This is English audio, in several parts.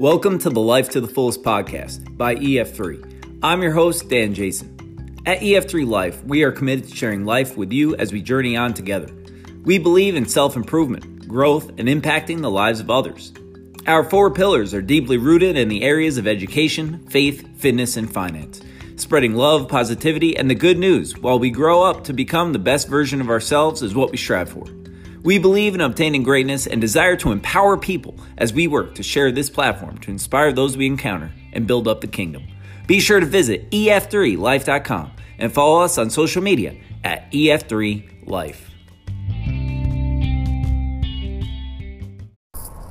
Welcome to the Life to the Fullest podcast by EF3. I'm your host, Dan Jason. At EF3 Life, we are committed to sharing life with you as we journey on together. We believe in self improvement, growth, and impacting the lives of others. Our four pillars are deeply rooted in the areas of education, faith, fitness, and finance, spreading love, positivity, and the good news while we grow up to become the best version of ourselves is what we strive for. We believe in obtaining greatness and desire to empower people as we work to share this platform to inspire those we encounter and build up the kingdom. Be sure to visit ef3life.com and follow us on social media at ef3life.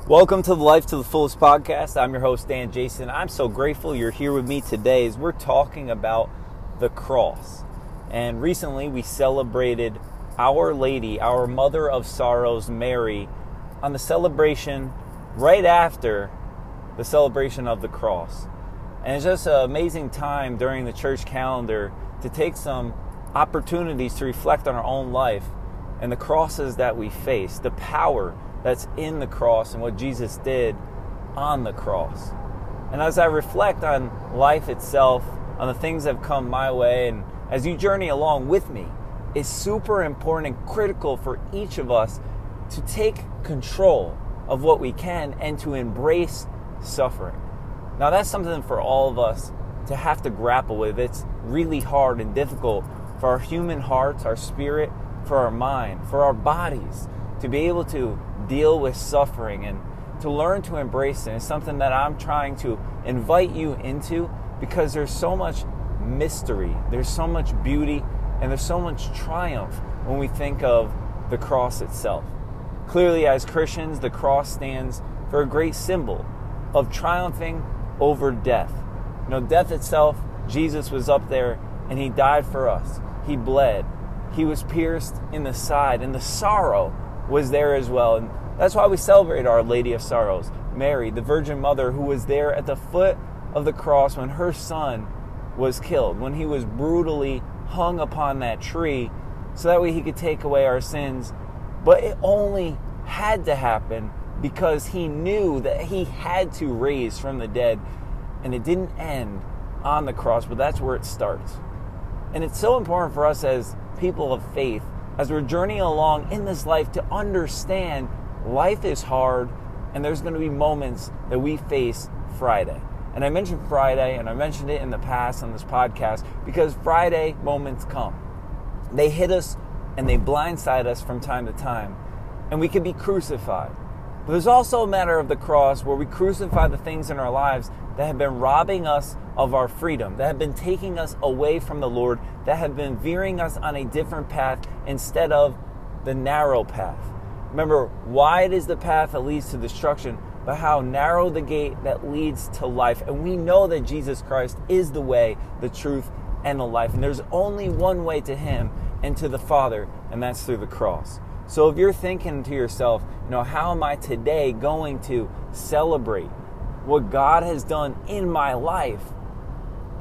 Welcome to the Life to the Fullest podcast. I'm your host, Dan Jason. I'm so grateful you're here with me today as we're talking about the cross. And recently we celebrated our Lady, our Mother of Sorrows, Mary, on the celebration right after the celebration of the cross. And it's just an amazing time during the church calendar to take some opportunities to reflect on our own life and the crosses that we face, the power that's in the cross and what Jesus did on the cross. And as I reflect on life itself, on the things that have come my way, and as you journey along with me, is super important and critical for each of us to take control of what we can and to embrace suffering. Now, that's something for all of us to have to grapple with. It's really hard and difficult for our human hearts, our spirit, for our mind, for our bodies to be able to deal with suffering and to learn to embrace it. It's something that I'm trying to invite you into because there's so much mystery, there's so much beauty and there's so much triumph when we think of the cross itself. Clearly, as Christians, the cross stands for a great symbol of triumphing over death. You know, death itself, Jesus was up there and he died for us. He bled. He was pierced in the side, and the sorrow was there as well. And that's why we celebrate Our Lady of Sorrows, Mary, the Virgin Mother, who was there at the foot of the cross when her son was killed, when he was brutally hung upon that tree so that way he could take away our sins. But it only had to happen because he knew that he had to raise from the dead. And it didn't end on the cross, but that's where it starts. And it's so important for us as people of faith, as we're journeying along in this life, to understand life is hard and there's going to be moments that we face Friday. And I mentioned Friday, and I mentioned it in the past on this podcast because Friday moments come. They hit us and they blindside us from time to time, and we can be crucified. But there's also a matter of the cross where we crucify the things in our lives that have been robbing us of our freedom, that have been taking us away from the Lord, that have been veering us on a different path instead of the narrow path. Remember, wide is the path that leads to destruction, but how narrow the gate that leads to life. And we know that Jesus Christ is the way, the truth, and the life. And there's only one way to Him and to the Father, and that's through the cross. So if you're thinking to yourself, you know, how am I today going to celebrate what God has done in my life?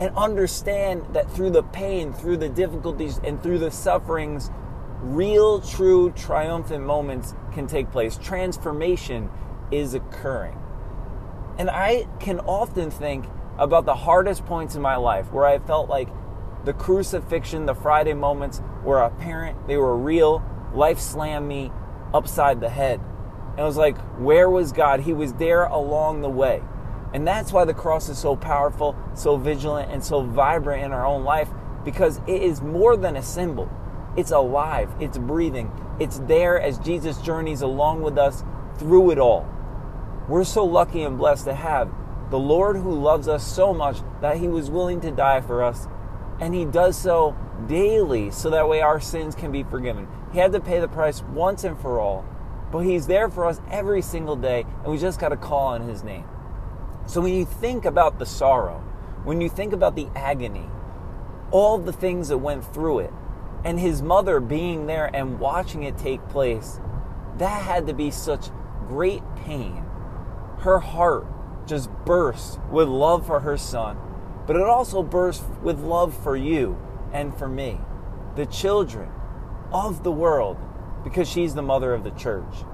And understand that through the pain, through the difficulties, and through the sufferings, real, true, triumphant moments can take place. Transformation is occurring. And I can often think about the hardest points in my life where I felt like the crucifixion, the Friday moments were apparent, they were real. Life slammed me upside the head. And I was like, where was God? He was there along the way. And that's why the cross is so powerful, so vigilant, and so vibrant in our own life because it is more than a symbol. It's alive, it's breathing, it's there as Jesus journeys along with us through it all. We're so lucky and blessed to have the Lord who loves us so much that he was willing to die for us. And he does so daily so that way our sins can be forgiven. He had to pay the price once and for all, but he's there for us every single day, and we just got to call on his name. So when you think about the sorrow, when you think about the agony, all the things that went through it, and his mother being there and watching it take place, that had to be such great pain her heart just bursts with love for her son, but it also bursts with love for you and for me, the children of the world, because she's the mother of the church.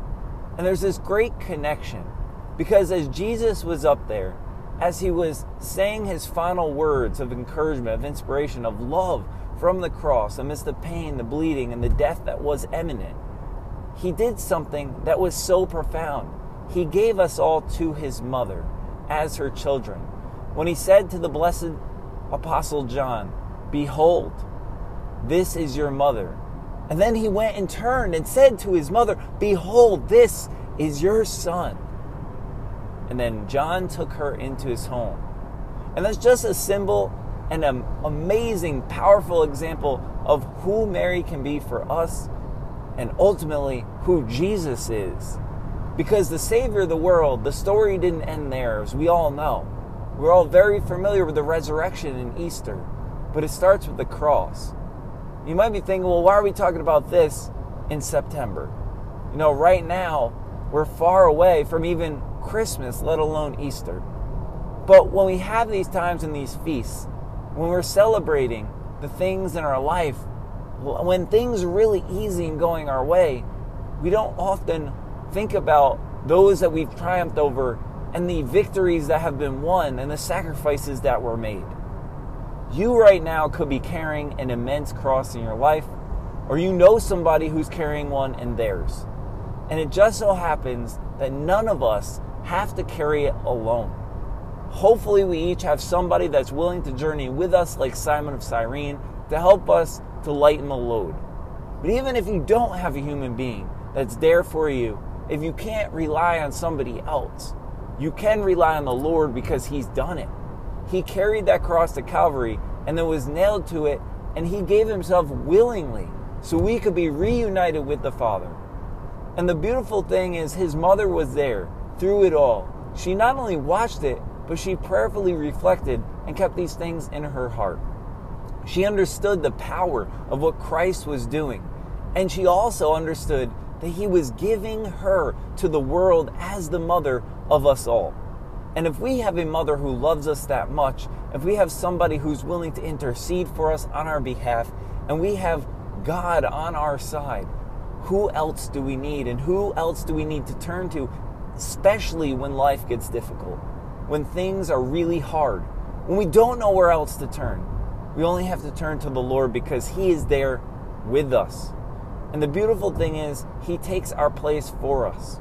And there's this great connection Because as Jesus was up there, as he was saying his final words of encouragement, of inspiration, of love from the cross, amidst the pain, the bleeding, and the death that was imminent, he did something that was so profound. He gave us all to his mother as her children. When he said to the blessed Apostle John, Behold, this is your mother. And then he went and turned and said to his mother, Behold, this is your son. And then John took her into his home. And that's just a symbol and an amazing, powerful example of who Mary can be for us and ultimately who Jesus is. Because the Savior of the world, the story didn't end there, as we all know. We're all very familiar with the resurrection and Easter, but it starts with the cross. You might be thinking, well, why are we talking about this in September? You know, right now, we're far away from even Christmas, let alone Easter. But when we have these times and these feasts, when we're celebrating the things in our life, when things are really easy and going our way, we don't often think about those that we've triumphed over and the victories that have been won and the sacrifices that were made. You right now could be carrying an immense cross in your life, or you know somebody who's carrying one in theirs. And it just so happens that none of us have to carry it alone. Hopefully, we each have somebody that's willing to journey with us, like Simon of Cyrene, to help us to lighten the load. But even if you don't have a human being that's there for you, if you can't rely on somebody else, you can rely on the Lord because He's done it. He carried that cross to Calvary and then was nailed to it, and He gave Himself willingly so we could be reunited with the Father. And the beautiful thing is, His mother was there through it all. She not only watched it, but she prayerfully reflected and kept these things in her heart. She understood the power of what Christ was doing. And she also understood that he was giving her to the world as the mother of us all. And if we have a mother who loves us that much, if we have somebody who's willing to intercede for us on our behalf, and we have God on our side, who else do we need? And who else do we need to turn to especially when life gets difficult, when things are really hard, when we don't know where else to turn. We only have to turn to the Lord because He is there with us. And the beautiful thing is, He takes our place for us.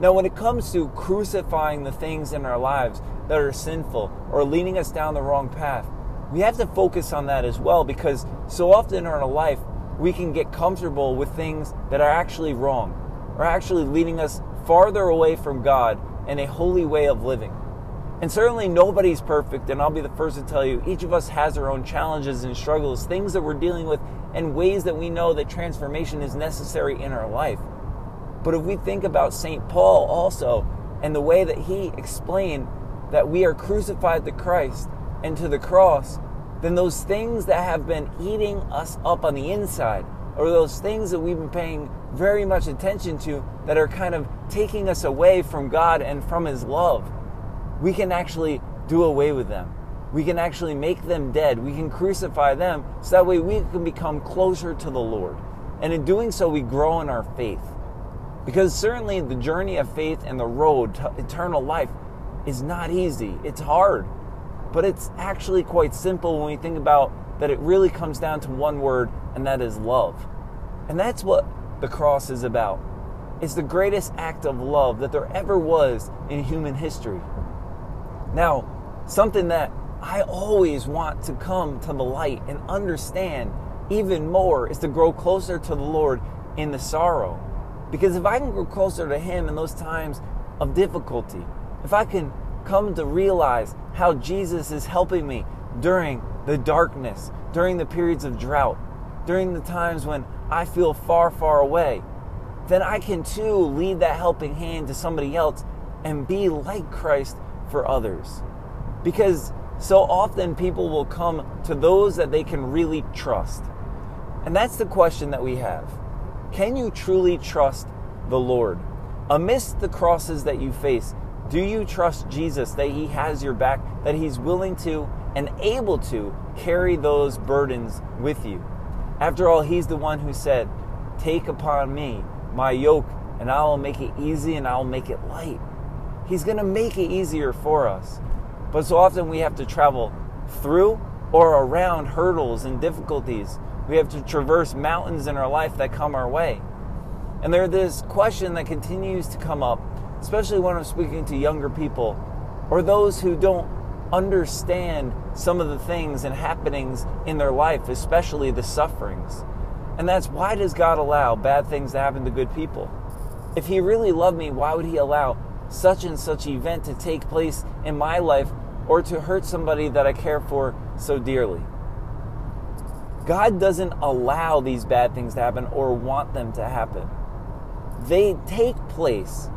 Now, when it comes to crucifying the things in our lives that are sinful or leading us down the wrong path, we have to focus on that as well because so often in our life, we can get comfortable with things that are actually wrong or actually leading us farther away from God and a holy way of living. And certainly nobody's perfect, and I'll be the first to tell you, each of us has our own challenges and struggles, things that we're dealing with, and ways that we know that transformation is necessary in our life. But if we think about St. Paul also, and the way that he explained that we are crucified to Christ and to the cross, then those things that have been eating us up on the inside, or those things that we've been paying very much attention to that are kind of taking us away from God and from His love, we can actually do away with them. We can actually make them dead. We can crucify them so that way we can become closer to the Lord. And in doing so, we grow in our faith. Because certainly the journey of faith and the road to eternal life is not easy. It's hard. But it's actually quite simple when we think about that it really comes down to one word, and that is love. And that's what the cross is about. It's the greatest act of love that there ever was in human history. Now, something that I always want to come to the light and understand even more is to grow closer to the Lord in the sorrow. Because if I can grow closer to Him in those times of difficulty, if I can come to realize how Jesus is helping me during the darkness, during the periods of drought, during the times when I feel far, far away, then I can too lead that helping hand to somebody else and be like Christ for others. Because so often people will come to those that they can really trust. And that's the question that we have. Can you truly trust the Lord? Amidst the crosses that you face, do you trust Jesus that He has your back, that He's willing to and able to carry those burdens with you? After all, He's the one who said, Take upon me my yoke, and I will make it easy and I will make it light. He's going to make it easier for us. But so often we have to travel through or around hurdles and difficulties. We have to traverse mountains in our life that come our way. And there's this question that continues to come up, especially when I'm speaking to younger people or those who don't understand some of the things and happenings in their life, especially the sufferings. And that's why does God allow bad things to happen to good people? If He really loved me, why would He allow such and such event to take place in my life or to hurt somebody that I care for so dearly? God doesn't allow these bad things to happen or want them to happen. They take place.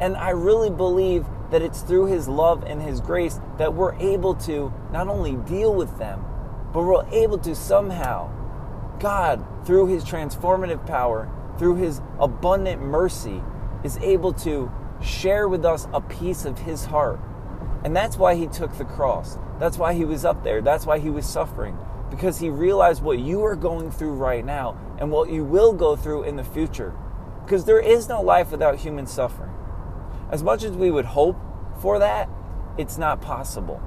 And I really believe that it's through His love and His grace that we're able to not only deal with them, but we're able to somehow, God, through His transformative power, through His abundant mercy, is able to share with us a piece of His heart. And that's why He took the cross. That's why He was up there. That's why He was suffering. Because He realized what you are going through right now and what you will go through in the future. Because there is no life without human suffering. As much as we would hope for that, it's not possible.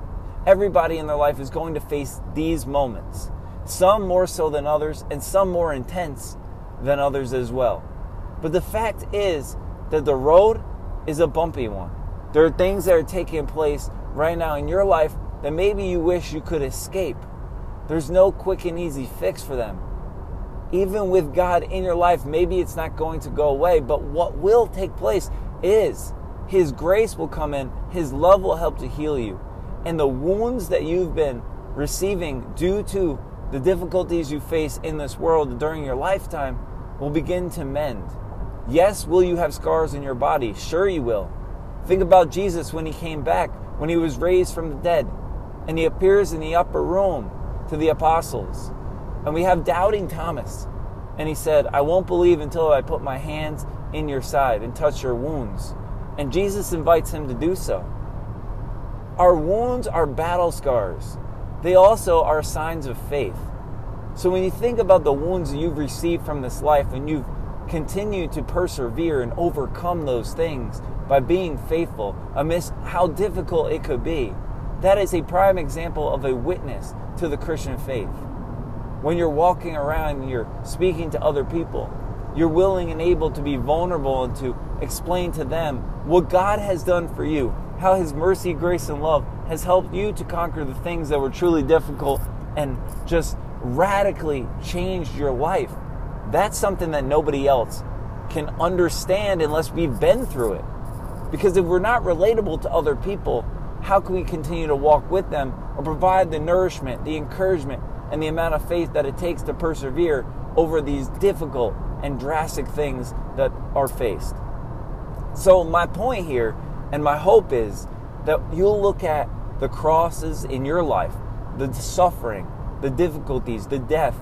Everybody in their life is going to face these moments, some more so than others, and some more intense than others as well. But the fact is that the road is a bumpy one. There are things that are taking place right now in your life that maybe you wish you could escape. There's no quick and easy fix for them. Even with God in your life, maybe it's not going to go away, but what will take place is his grace will come in, His love will help to heal you. And the wounds that you've been receiving due to the difficulties you face in this world during your lifetime will begin to mend. Yes, will you have scars in your body? Sure, you will. Think about Jesus when he came back, when he was raised from the dead, and he appears in the upper room to the apostles. And we have doubting Thomas. And he said, I won't believe until I put my hands in your side and touch your wounds. And Jesus invites him to do so. Our wounds are battle scars, they also are signs of faith. So when you think about the wounds you've received from this life and you've continued to persevere and overcome those things by being faithful amidst how difficult it could be, that is a prime example of a witness to the Christian faith. When you're walking around and you're speaking to other people, you're willing and able to be vulnerable and to explain to them what God has done for you, how His mercy, grace, and love has helped you to conquer the things that were truly difficult and just radically changed your life. That's something that nobody else can understand unless we've been through it. Because if we're not relatable to other people, how can we continue to walk with them or provide the nourishment, the encouragement, and the amount of faith that it takes to persevere over these difficult and drastic things that are faced? So, my point here and my hope is that you'll look at the crosses in your life, the suffering, the difficulties, the death,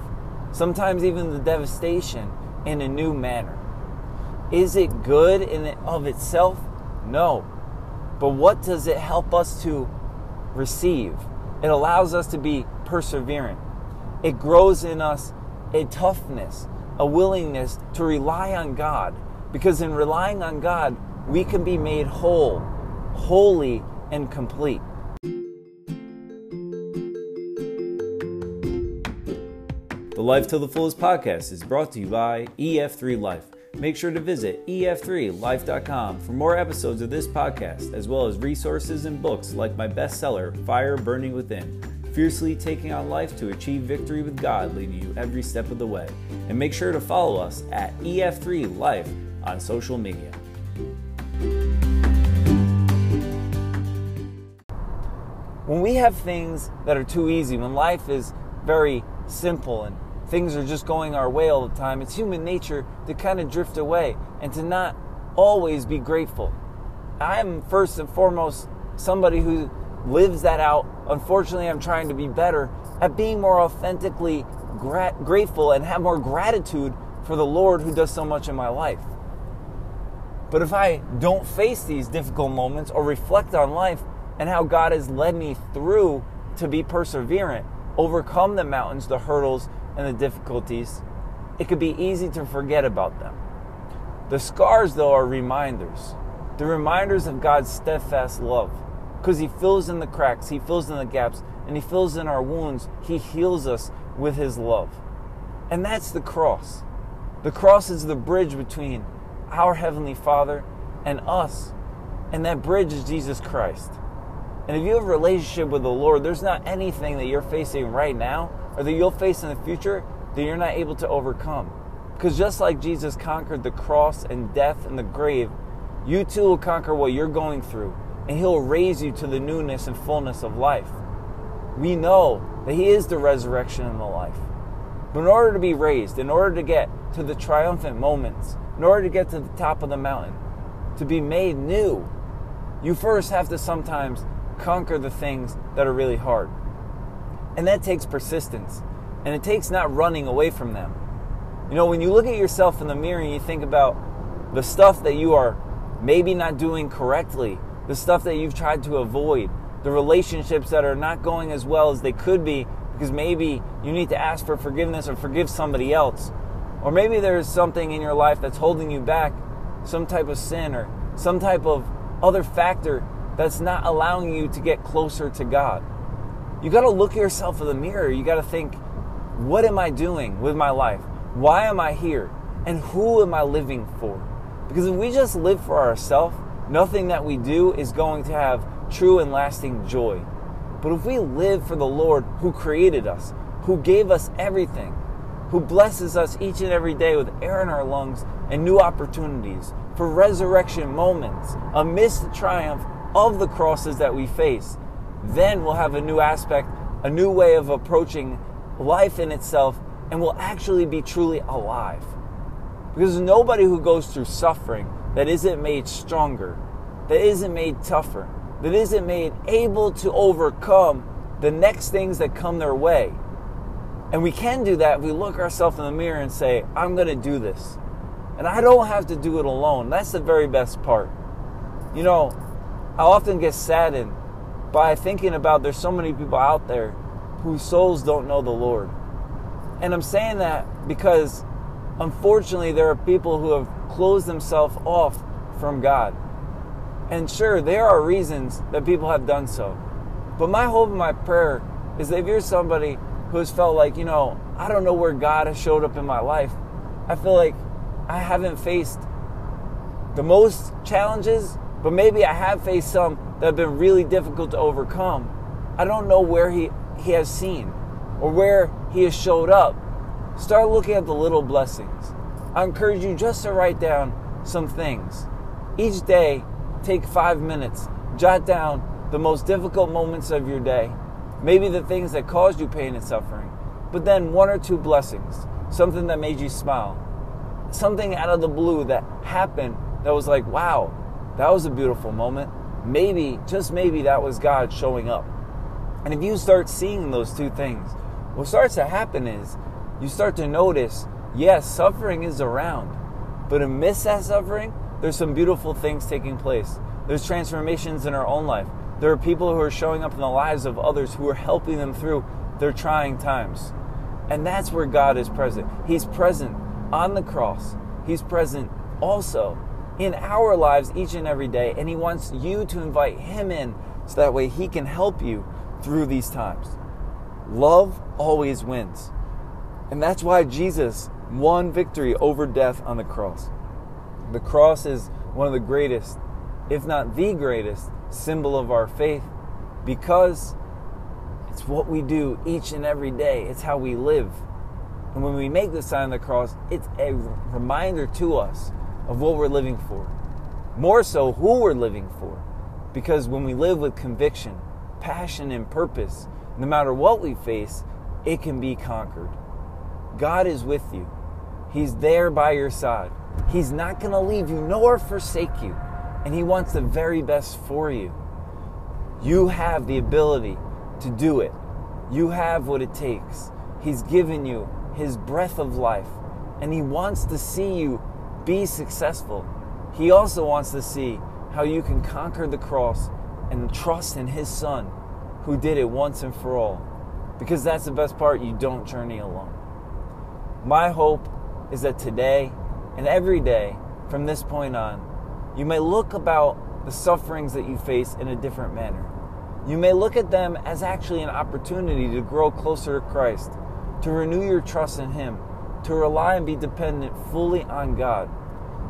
sometimes even the devastation in a new manner. Is it good in of itself? No. But what does it help us to receive? It allows us to be perseverant. It grows in us a toughness, a willingness to rely on God because in relying on God, we can be made whole, holy, and complete. Life to the Fullest podcast is brought to you by EF3 Life. Make sure to visit ef3life.com for more episodes of this podcast, as well as resources and books like my bestseller, Fire Burning Within fiercely taking on life to achieve victory with God, leading you every step of the way. And make sure to follow us at EF3 Life on social media. When we have things that are too easy, when life is very simple and things are just going our way all the time, it's human nature to kind of drift away and to not always be grateful. I'm first and foremost somebody who lives that out. Unfortunately, I'm trying to be better at being more authentically gra- grateful and have more gratitude for the Lord who does so much in my life. But if I don't face these difficult moments or reflect on life and how God has led me through to be perseverant, overcome the mountains, the hurdles, and the difficulties, it could be easy to forget about them. The scars, though, are reminders. The reminders of God's steadfast love. Because He fills in the cracks, He fills in the gaps, and He fills in our wounds. He heals us with His love. And that's the cross. The cross is the bridge between our Heavenly Father and us. And that bridge is Jesus Christ. And if you have a relationship with the Lord, there's not anything that you're facing right now or that you'll face in the future that you're not able to overcome. Because just like Jesus conquered the cross and death and the grave, you too will conquer what you're going through, and He'll raise you to the newness and fullness of life. We know that He is the resurrection and the life. But in order to be raised, in order to get to the triumphant moments, in order to get to the top of the mountain, to be made new, you first have to sometimes conquer the things that are really hard. And that takes persistence. And it takes not running away from them. You know, when you look at yourself in the mirror and you think about the stuff that you are maybe not doing correctly, the stuff that you've tried to avoid, the relationships that are not going as well as they could be because maybe you need to ask for forgiveness or forgive somebody else. Or maybe there's something in your life that's holding you back, some type of sin or some type of other factor that's not allowing you to get closer to God. You got to look at yourself in the mirror. You got to think, what am I doing with my life? Why am I here? And who am I living for? Because if we just live for ourselves, nothing that we do is going to have true and lasting joy. But if we live for the Lord who created us, who gave us everything, who blesses us each and every day with air in our lungs and new opportunities for resurrection moments amidst the triumph of the crosses that we face, then we'll have a new aspect, a new way of approaching life in itself, and we'll actually be truly alive. Because nobody who goes through suffering that isn't made stronger, that isn't made tougher, that isn't made able to overcome the next things that come their way. And we can do that if we look ourselves in the mirror and say, I'm going to do this. And I don't have to do it alone. That's the very best part. You know, I often get saddened by thinking about there's so many people out there whose souls don't know the Lord. And I'm saying that because unfortunately there are people who have closed themselves off from God. And sure, there are reasons that people have done so. But my hope and my prayer is that if you're somebody who has felt like, you know, I don't know where God has showed up in my life, I feel like I haven't faced the most challenges, but maybe I have faced some that have been really difficult to overcome. I don't know where He, he has seen or where He has showed up. Start looking at the little blessings. I encourage you just to write down some things. Each day, take five minutes, jot down the most difficult moments of your day, maybe the things that caused you pain and suffering, but then one or two blessings, something that made you smile, something out of the blue that happened that was like, wow, that was a beautiful moment. Maybe, just maybe, that was God showing up. And if you start seeing those two things, what starts to happen is you start to notice yes, suffering is around, but amidst that suffering, there's some beautiful things taking place. There's transformations in our own life. There are people who are showing up in the lives of others who are helping them through their trying times. And that's where God is present. He's present on the cross, He's present also in our lives each and every day. And He wants you to invite Him in so that way He can help you through these times. Love always wins. And that's why Jesus won victory over death on the cross. The cross is one of the greatest, if not the greatest, symbol of our faith because it's what we do each and every day. It's how we live. And when we make the sign of the cross, it's a reminder to us of what we're living for. More so, who we're living for. Because when we live with conviction, passion, and purpose, no matter what we face, it can be conquered. God is with you, He's there by your side. He's not going to leave you nor forsake you. And He wants the very best for you. You have the ability to do it, you have what it takes. He's given you His breath of life, and He wants to see you be successful. He also wants to see how you can conquer the cross and trust in His Son who did it once and for all. Because that's the best part, you don't journey alone. My hope is that today and every day from this point on, You may look about the sufferings that you face in a different manner. You may look at them as actually an opportunity to grow closer to Christ, to renew your trust in Him, to rely and be dependent fully on God.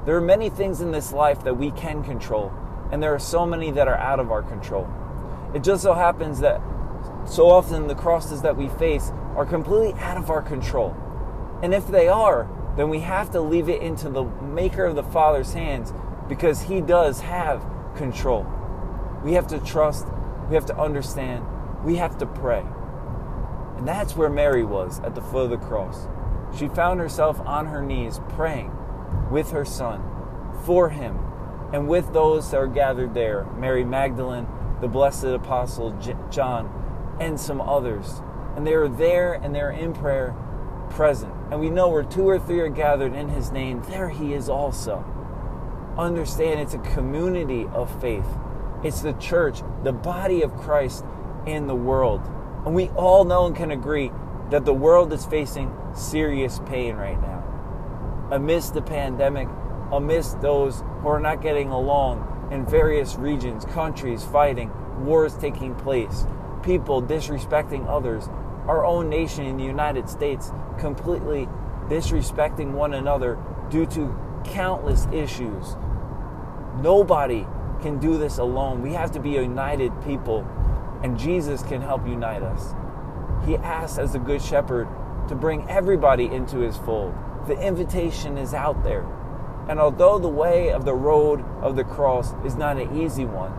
There are many things in this life that we can control, and there are so many that are out of our control. It just so happens that so often the crosses that we face are completely out of our control. And if they are, then we have to leave it into the maker of the Father's hands because he does have control. We have to trust, we have to understand, we have to pray. And that's where Mary was at the foot of the cross. She found herself on her knees praying with her son for him and with those that are gathered there Mary Magdalene, the blessed apostle John, and some others. And they are there and they're in prayer present. And we know where two or three are gathered in his name, there he is also. Understand it's a community of faith, it's the church, the body of Christ in the world. And we all know and can agree that the world is facing serious pain right now. Amidst the pandemic, amidst those who are not getting along in various regions, countries fighting, wars taking place, people disrespecting others, our own nation in the United States completely disrespecting one another due to countless issues. Nobody can do this alone. We have to be united people, and Jesus can help unite us. He asks, as a good shepherd, to bring everybody into his fold. The invitation is out there. And although the way of the road of the cross is not an easy one,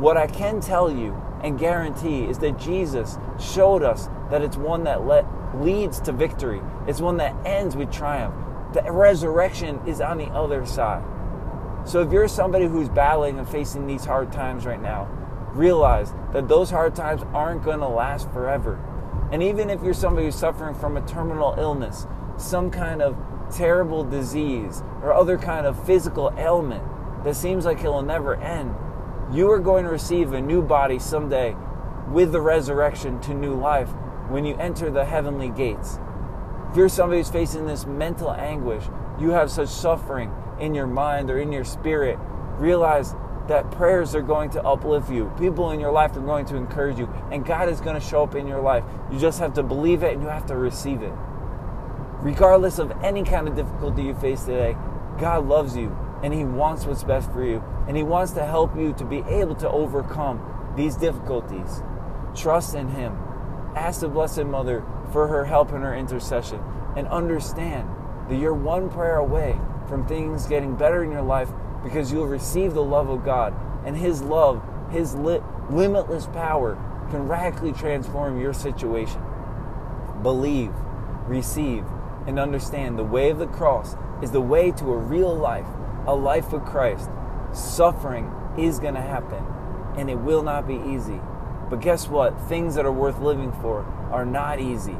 what I can tell you and guarantee is that Jesus showed us that it's one that leads to victory. It's one that ends with triumph. The resurrection is on the other side. So if you're somebody who's battling and facing these hard times right now, realize that those hard times aren't going to last forever. And even if you're somebody who's suffering from a terminal illness, some kind of terrible disease, or other kind of physical ailment that seems like it will never end, you are going to receive a new body someday with the resurrection to new life when you enter the heavenly gates. If you're somebody who's facing this mental anguish, you have such suffering in your mind or in your spirit, realize that prayers are going to uplift you. People in your life are going to encourage you, and God is going to show up in your life. You just have to believe it and you have to receive it. Regardless of any kind of difficulty you face today, God loves you and He wants what's best for you, and He wants to help you to be able to overcome these difficulties. Trust in Him Ask the Blessed Mother for her help and her intercession. And understand that you're one prayer away from things getting better in your life because you'll receive the love of God. And His love, His li- limitless power, can radically transform your situation. Believe, receive, and understand the way of the cross is the way to a real life, a life with Christ. Suffering is going to happen, and it will not be easy. But guess what? Things that are worth living for are not easy,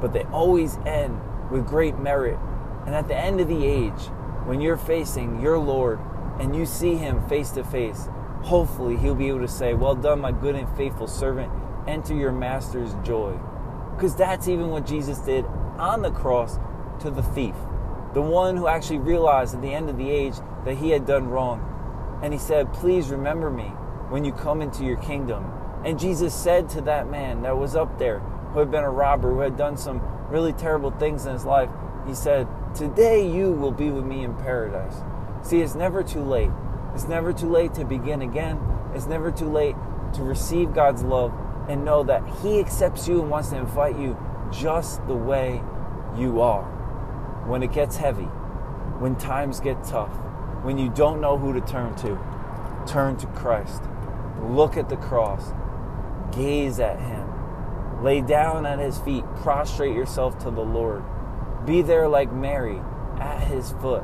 but they always end with great merit. And at the end of the age, when you're facing your Lord and you see him face to face, hopefully he'll be able to say, Well done, my good and faithful servant. Enter your master's joy. Because that's even what Jesus did on the cross to the thief, the one who actually realized at the end of the age that he had done wrong. And he said, Please remember me when you come into your kingdom. And Jesus said to that man that was up there, who had been a robber, who had done some really terrible things in his life, He said, Today you will be with me in paradise. See, it's never too late. It's never too late to begin again. It's never too late to receive God's love and know that He accepts you and wants to invite you just the way you are. When it gets heavy, when times get tough, when you don't know who to turn to, turn to Christ. Look at the cross Gaze at him. Lay down at his feet. Prostrate yourself to the Lord. Be there like Mary at his foot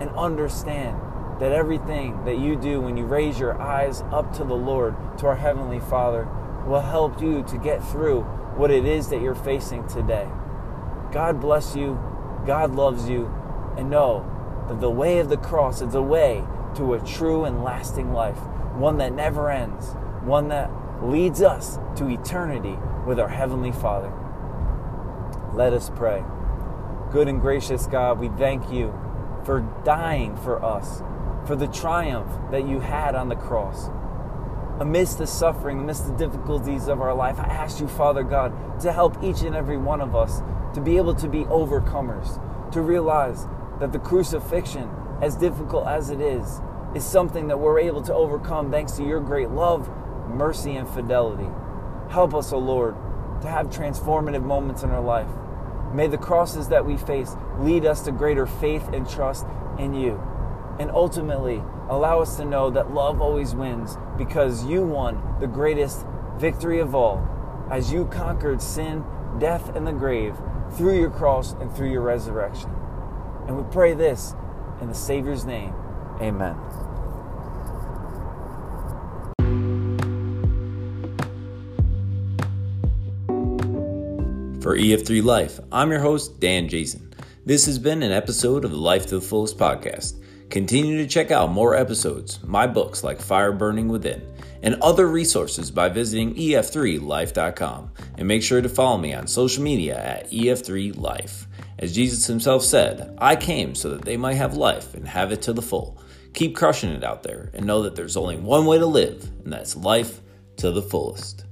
and understand that everything that you do when you raise your eyes up to the Lord, to our Heavenly Father, will help you to get through what it is that you're facing today. God bless you. God loves you. And know that the way of the cross is a way to a true and lasting life, one that never ends, one that leads us to eternity with our Heavenly Father. Let us pray. Good and gracious God, we thank you for dying for us, for the triumph that you had on the cross. Amidst the suffering, amidst the difficulties of our life, I ask you, Father God, to help each and every one of us to be able to be overcomers, to realize that the crucifixion, as difficult as it is, is something that we're able to overcome thanks to your great love, mercy, and fidelity. Help us, O oh Lord, to have transformative moments in our life. May the crosses that we face lead us to greater faith and trust in you. And ultimately, allow us to know that love always wins because you won the greatest victory of all as you conquered sin, death, and the grave through your cross and through your resurrection. And we pray this in the Savior's name. Amen. For EF3 Life, I'm your host, Dan Jason. This has been an episode of the Life to the Fullest podcast. Continue to check out more episodes, my books like Fire Burning Within, and other resources by visiting ef3life.com. And make sure to follow me on social media at ef3life. As Jesus himself said, I came so that they might have life and have it to the full. Keep crushing it out there and know that there's only one way to live, and that's life to the fullest.